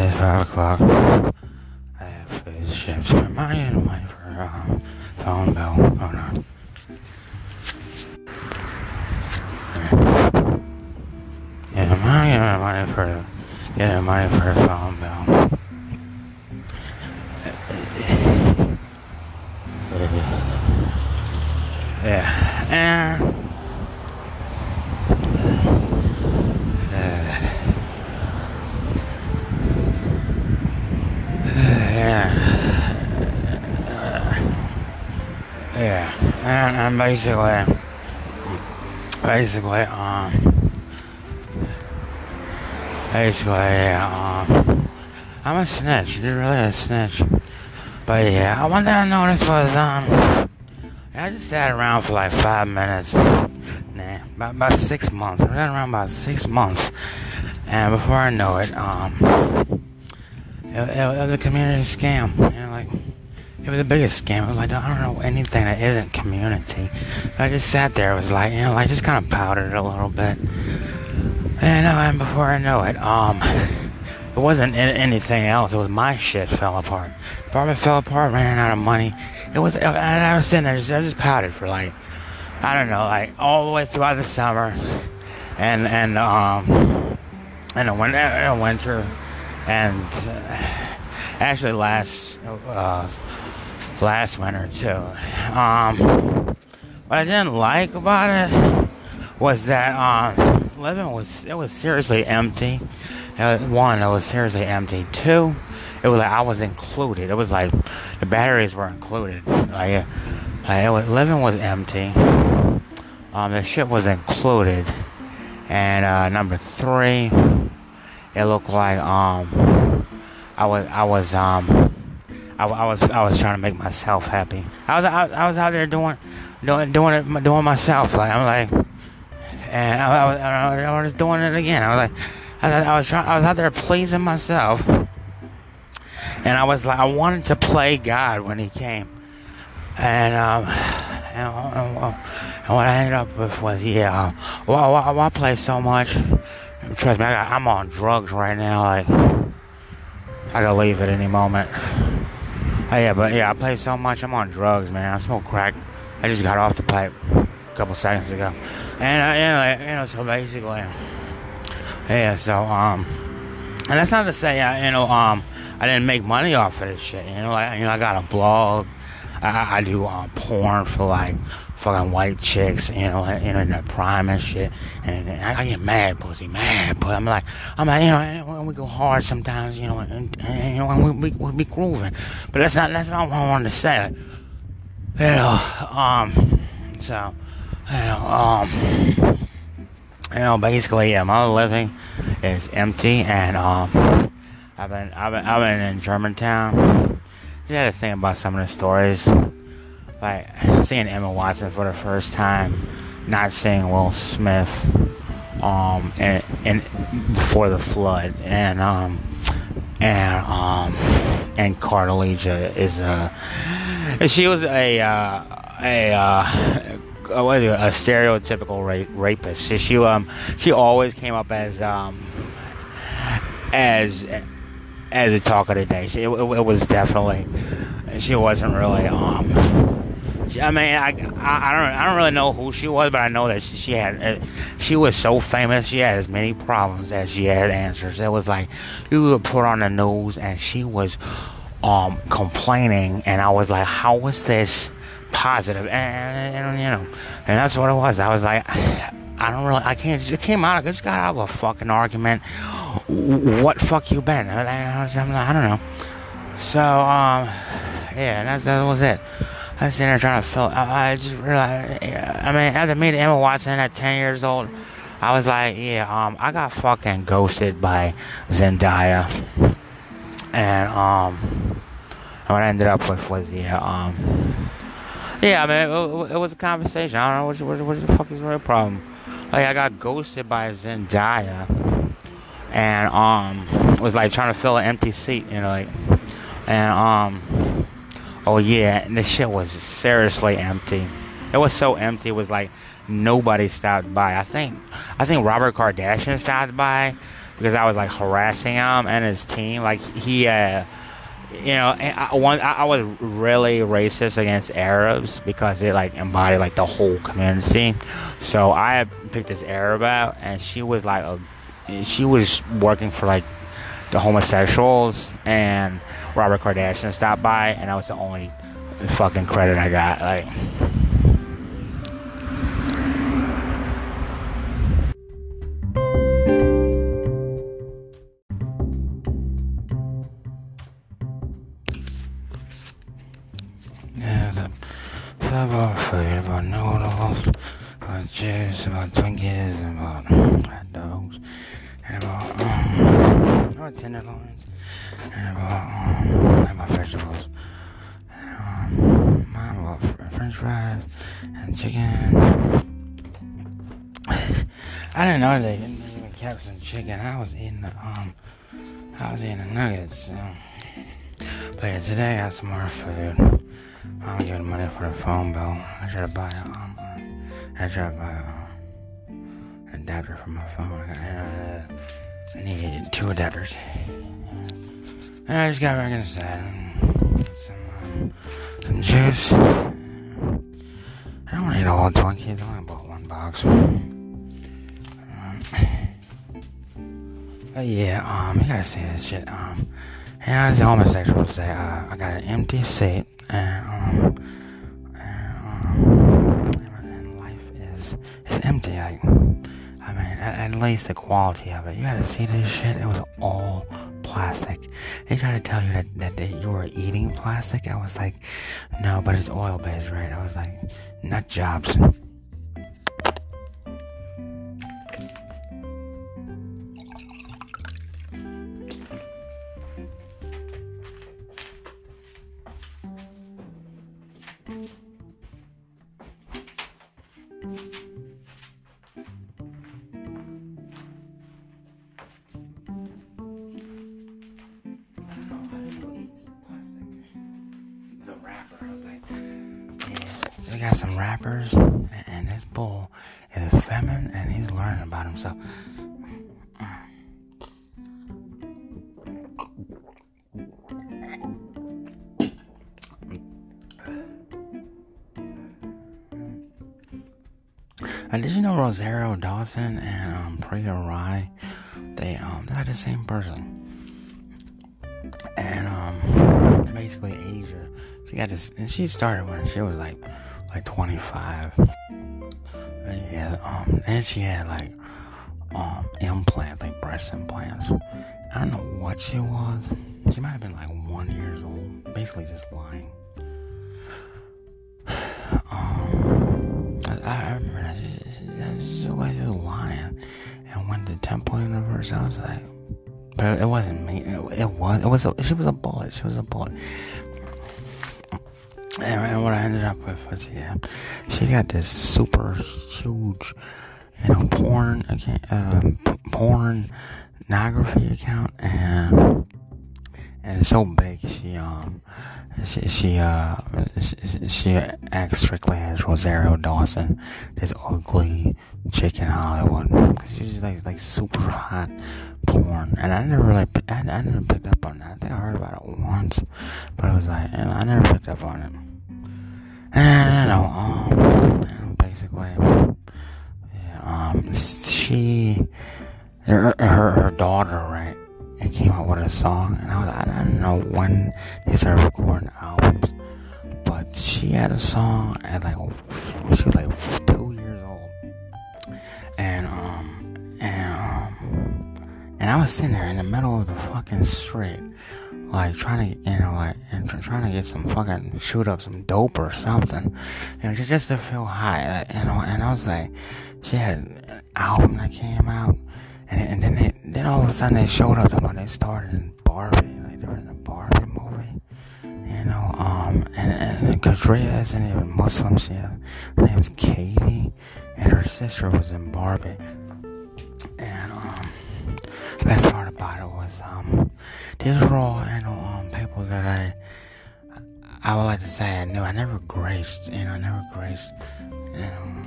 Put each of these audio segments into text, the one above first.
it's five o'clock. I have to shift my mind and wait for um, phone bell. Oh no. Get money, get money for, get money for the phone bell. Yeah, and. Yeah, and, and basically, basically, um, basically, um, I'm a snitch. You're really a snitch. But yeah, one thing I noticed was, um, I just sat around for like five minutes. Nah, about, about six months. I sat around about six months. And before I know it, um, it, it, it was a community scam. It was the biggest scam. It was like, I don't know anything that isn't community. I just sat there. It was like, you know, like just kind of powdered it a little bit. And, uh, and before I know it, um, it wasn't anything else. It was my shit fell apart. Apartment fell apart, ran out of money. It was, and I was sitting there, just, I just powdered for like, I don't know, like all the way throughout the summer, and and um, and the winter, and winter, and uh, actually last uh, last winter too. Um, what I didn't like about it was that um, living was it was seriously empty. Uh, one, it was seriously empty. Two, it was like I was included. It was like the batteries were included. Like, like it was, living was empty. Um, the shit was included. And uh, number three, it looked like um, I was I was um, I, I, was I was trying to make myself happy. I was I, I was out there doing doing doing it doing myself. Like I'm like, and I, I, was, I was doing it again. I was like, I, I was trying. I was out there pleasing myself, and I was like, I wanted to play God when He came, and um, and, and what I ended up with was yeah, well, why, why play so much? Trust me, I got, I'm on drugs right now. Like I gotta leave at any moment. Oh, yeah, but yeah, I play so much. I'm on drugs, man. I smoke crack. I just got off the pipe a couple seconds ago, and uh, you know, you know, so basically, yeah. So um, and that's not to say, uh, you know, um, I didn't make money off of this shit. You know, like you know, I got a blog. I, I do uh, porn for like fucking white chicks, you know, in the prime and shit. And, and I, I, get mad, pussy, mad. But I'm like, I'm like, you know, we go hard sometimes, you know, and, and you know, we, we, we be grooving. But that's not that's not what I wanted to say. You know, um, so, you know, um, you know, basically, yeah, my living is empty, and um, I've been I've been I've been in Germantown. Had to think about some of the stories like seeing Emma Watson for the first time, not seeing Will Smith, um, and, and before the flood, and um, and um, and Cartelija is a, she was a uh, a. Uh, what is it, a stereotypical rape, rapist. She, she um she always came up as um as as a talk of the day. She, it, it was definitely she wasn't really um I mean, I, I, I don't I don't really know who she was, but I know that she, she had uh, she was so famous. She had as many problems as she had answers. It was like you would put on the news, and she was um complaining, and I was like, how was this positive? And, and you know, and that's what it was. I was like. I don't really, I can't, it came out, I just got out of a fucking argument. What fuck you been? I, I, I don't know. So, um, yeah, that's, that was it. I was sitting there trying to fill. I, I just realized. I mean, after meeting Emma Watson at 10 years old, I was like, yeah, um, I got fucking ghosted by Zendaya, and um, what I ended up with was yeah, um, yeah, I mean, it, it was a conversation. I don't know what, what, what the fuck is the real problem. Like, I got ghosted by Zendaya, and um, was like trying to fill an empty seat, you know, like, and um Oh yeah, and the shit was seriously empty. It was so empty. It was like nobody stopped by. I think I think Robert Kardashian stopped by because I was like harassing him and his team. Like he, uh, you know, I, one I, I was really racist against Arabs because they like embody like the whole community. So I picked this Arab out, and she was like a, she was working for like the homosexuals, and Robert Kardashian stopped by, and that was the only fucking credit I got. Like. I didn't know they even kept some chicken. I was eating the um, I was eating the nuggets. But yeah, today I got some more food. I'm giving money for the phone bill. I try to buy a, um, I try to buy an adapter for my phone. I, got, uh, I need two adapters. And I just got back inside some, um, some juice. I don't want to eat a whole Twinkie. I only bought one box. But yeah, um, you gotta see this shit. Um, and as the homosexual say, uh, I got an empty seat and um, and, um, and life is is empty. Like, I mean, at, at, least the quality of it. You gotta see this shit. It was all plastic. They tried to tell you that, that, that you were eating plastic. I was like, no, but it's oil based, right? I was like, nut jobs. Got some rappers, and this bull is feminine, and he's learning about himself. And did you know Rosario Dawson and um, Priya Rai, they um they're the same person. And um basically Asia. She got this and she started when she was like like 25. And yeah, um, and she had like um implants, like breast implants. I don't know what she was. She might have been like one years old, basically just lying. Um, I, I remember that she, she, she was lying, and went to Temple Universe. I was like, but it wasn't me. It, it was. It was. A, she was a bullet. She was a bullet. And what I ended up with was, yeah, she got this super huge, you know, porn account, um, pornography account, and and it's so big. She um, she she uh, she, she acts strictly as Rosario Dawson, this ugly chick in Hollywood. She's like like super hot porn, and I never really, I, I never picked up on that. I think I heard about it once, but it was like, and I never picked up on it. And you know, um, basically, yeah, um, she, her, her, her daughter, right? A song, and I I don't know when they started recording albums, but she had a song at like, she was like two years old, and um, and um, and I was sitting there in the middle of the fucking street like trying to, you know, like and trying to get some fucking shoot up some dope or something, you know, just just to feel high, you know. And I was like, she had an album that came out, and and then they, then all of a sudden they showed up when they started in Barbie, like they were in a Barbie movie, you know. Um, and and Kadria isn't even Muslim. She her name was Katie, and her sister was in Barbie, and um, best part about it was um these were all, you know, um, people that I, I would like to say I knew. I never graced, you know, I never graced, you know.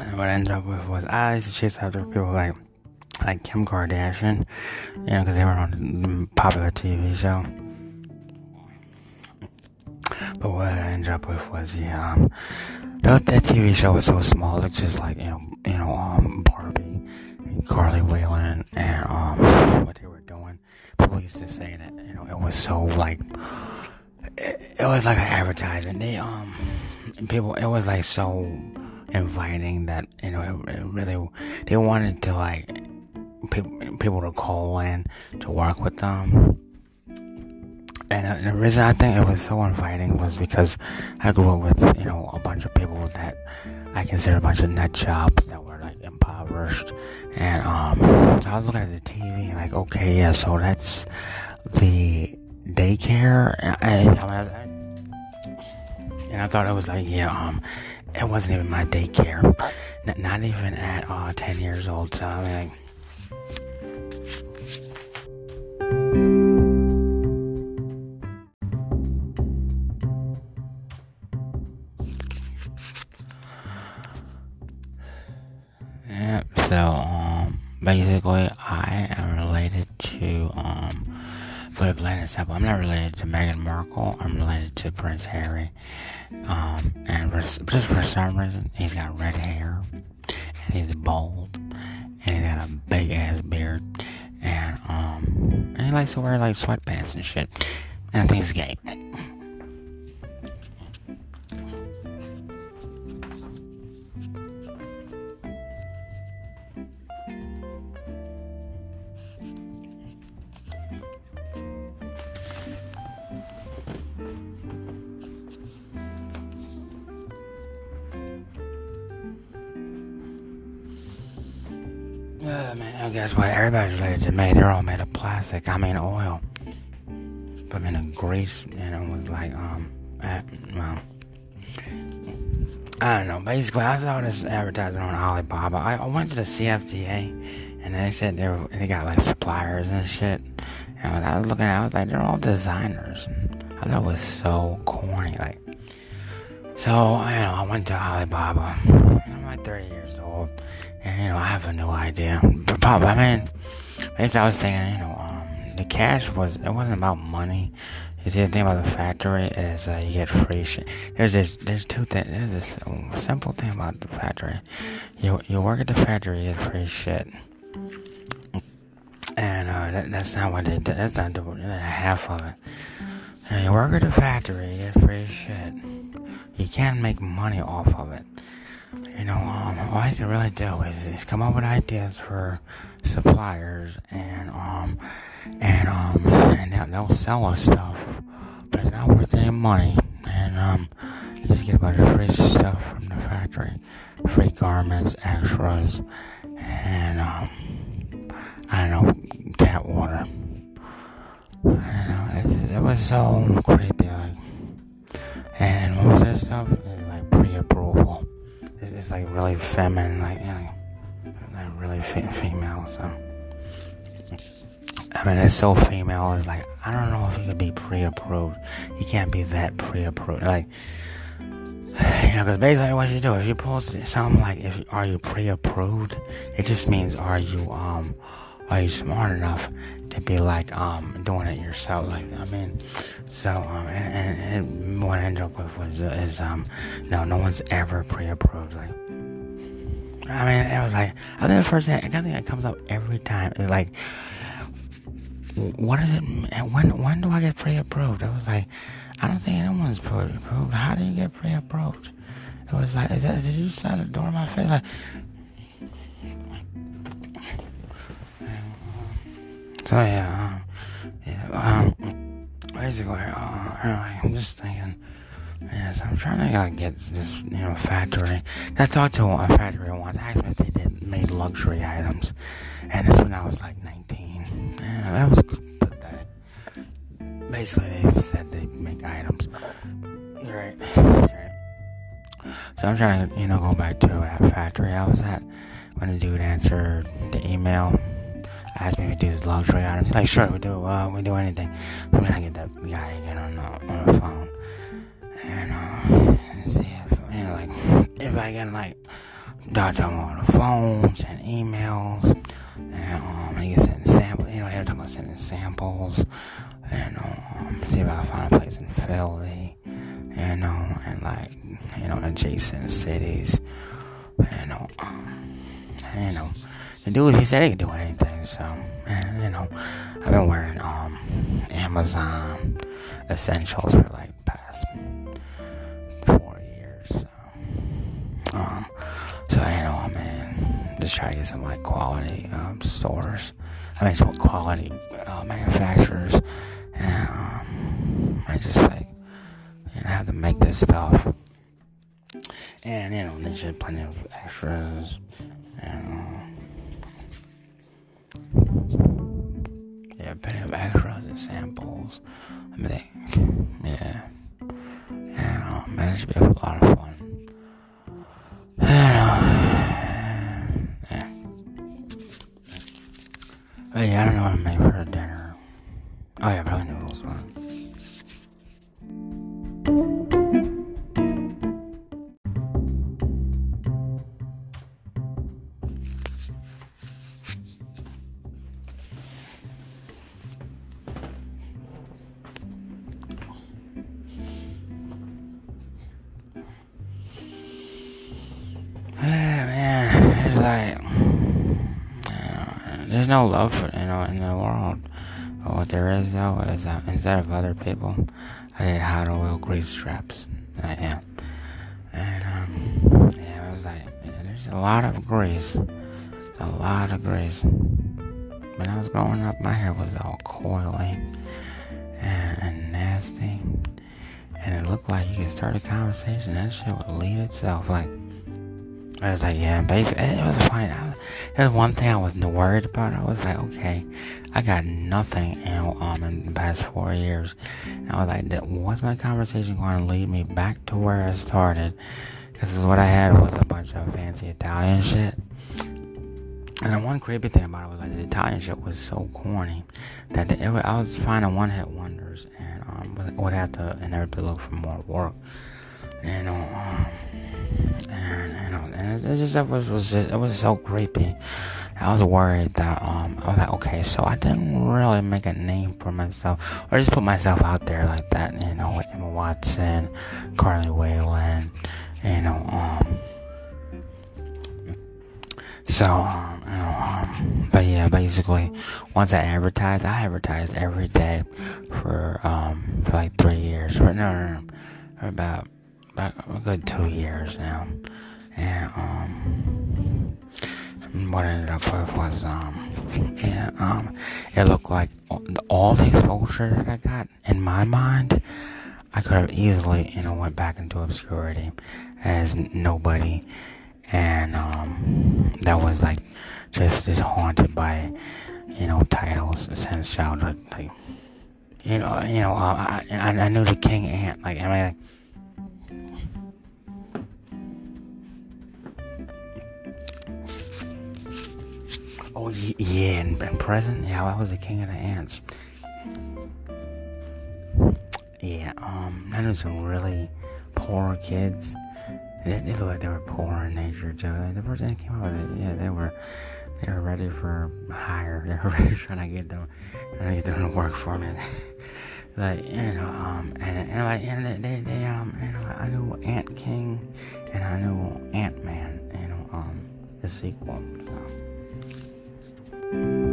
And what I ended up with was I used to chase after people like like Kim Kardashian, you know, because they were on the popular TV show. But what I ended up with was the um, that, that TV show was so small. It's just like you know, you know, um, Barbie and Carly Whelan and um, what they were doing. People used to say that you know it was so like it, it was like an advertisement. They um, people it was like so inviting that you know it, it really they wanted to like people people to call in to work with them. And, uh, the reason I think it was so inviting was because I grew up with you know a bunch of people that I consider a bunch of nut jobs that were like impoverished, and um, so I was looking at the TV like, okay, yeah, so that's the daycare, and, and, and I thought it was like, yeah, um, it wasn't even my daycare, not, not even at uh, ten years old. So I mean, like, So, um, basically, I am related to, um, put it plain and simple. I'm not related to Meghan Markle. I'm related to Prince Harry. Um, and for, just for some reason, he's got red hair, and he's bald, and he's got a big ass beard, and, um, and he likes to wear, like, sweatpants and shit. And I think he's gay. Uh, man, guess what? Everybody's related to me. They're all made of plastic. I mean, oil. Put them in a grease, and it was like, um, at, well, I don't know. Basically, I saw this advertisement on Alibaba. I, went to the CFDA, and they said they were, they got like suppliers and shit. And when I was looking at, it, I was like, they're all designers. I thought it was so corny, like. So, you know, I went to Alibaba, 30 years old. And, you know, I have a new idea. But, I mean, basically, I was thinking, you know, um, the cash was, it wasn't about money. You see, the thing about the factory is uh, you get free shit. There's this, there's two things, there's this simple thing about the factory. You, you work at the factory, you get free shit. And, uh, that, that's not what they, that's not the, half of it. You work at the factory, you get free shit. You can't make money off of it you know, um, all I can really do is, is come up with ideas for suppliers and, um, and, um, and they'll, sell us stuff, but it's not worth any money. And, um, you just get a bunch of free stuff from the factory. Free garments, extras, and, um, I don't know, cat water. I know, it was so creepy, like, and most of the stuff is like pre-approval it's, it's like really feminine, like, you know, like really fe- female. So, I mean, it's so female. It's like I don't know if you could be pre-approved. You can't be that pre-approved. Like, you know, because basically what you do, if you post something like, "If are you pre-approved," it just means are you um are you smart enough to be like um doing it yourself? Like I mean, so um and, and, and what I ended up with was is um no no one's ever pre-approved like. I mean, it was like I think the first thing I think that comes up every time is like, what is it? When when do I get pre-approved? I was like, I don't think anyone's pre-approved. How do you get pre-approved? It was like, is that, did you sign the door in my face? Like, So yeah, um, yeah. Um, basically, uh, I'm just thinking. Yes, I'm trying to uh, get this, you know, factory. I talked to a factory once. I asked them if they did made luxury items, and this when I was like 19. And that was pathetic. Basically, they said they make items. Right. right. So I'm trying to, you know, go back to that factory I was at when the dude answered the email asked me if we do this luxury items. Like, sure, we do. Uh, we do anything. I'm trying to get that guy again on on the phone and uh, see if you know, like, if I can like to them on the phone, send emails, and um, I can send samples. You know, they were talking about sending samples, and um, see if I can find a place in Philly, you know, and like you know, adjacent cities, know, um, you know, the dude he said he could do anything, so you know, I've been wearing um Amazon essentials for like past four years, so um, so you know, I mean, just try to get some like quality um, stores. I mean, some quality uh, manufacturers, and um, I just like you know have to make this stuff. And you know, there's just plenty of extras, and um, yeah, plenty of extras and samples. I mean, yeah, and um, man, it be a lot of fun. Oh, yeah, I don't know what I'm making for dinner. Oh yeah, probably noodles. No love you know in the world. But what there is though is that instead of other people, I did hot oil grease traps. I am, and um, yeah, it was like man, there's a lot of grease, a lot of grease. When I was growing up, my hair was all coily and, and nasty, and it looked like you could start a conversation. That shit would lead itself like. I was like, yeah, basically, it was funny. There's one thing I wasn't worried about. I was like, okay, I got nothing, you know, um, in the past four years. And I was like, what's my conversation going to lead me back to where I started? Because what I had was a bunch of fancy Italian shit. And the one creepy thing about it was like the Italian shit was so corny that the, it, I was finding one hit wonders and um, would have to inevitably look for more work. You know, um, and you know, and it, it just it was was just, it was so creepy. I was worried that um I was like okay, so I didn't really make a name for myself or just put myself out there like that. You know, with Emma Watson, Carly Whalen, you know, um. So, um, you know, um, but yeah, basically, once I advertised, I advertised every day for um for like three years. For no, no, no, for about about a good two years now, and um, what I ended up with was um, um, it looked like all the exposure that I got in my mind, I could have easily, you know, went back into obscurity as nobody, and um, that was like just just haunted by, you know, titles since childhood, like. You know, you know, uh, I, I knew the King Ant. Like, I mean, like, Oh yeah, in prison, yeah, I was the king of the ants. Yeah, um, I knew some really poor kids. They, they looked like they were poor in nature too. The person that came up with it, yeah, they were they were ready for hire. They were ready trying to get them trying to get them to work for me. like you know, um, and, and like and they, they um, you know, I knew Ant King and I knew Ant Man, you know, um, the sequel. So. Thank you.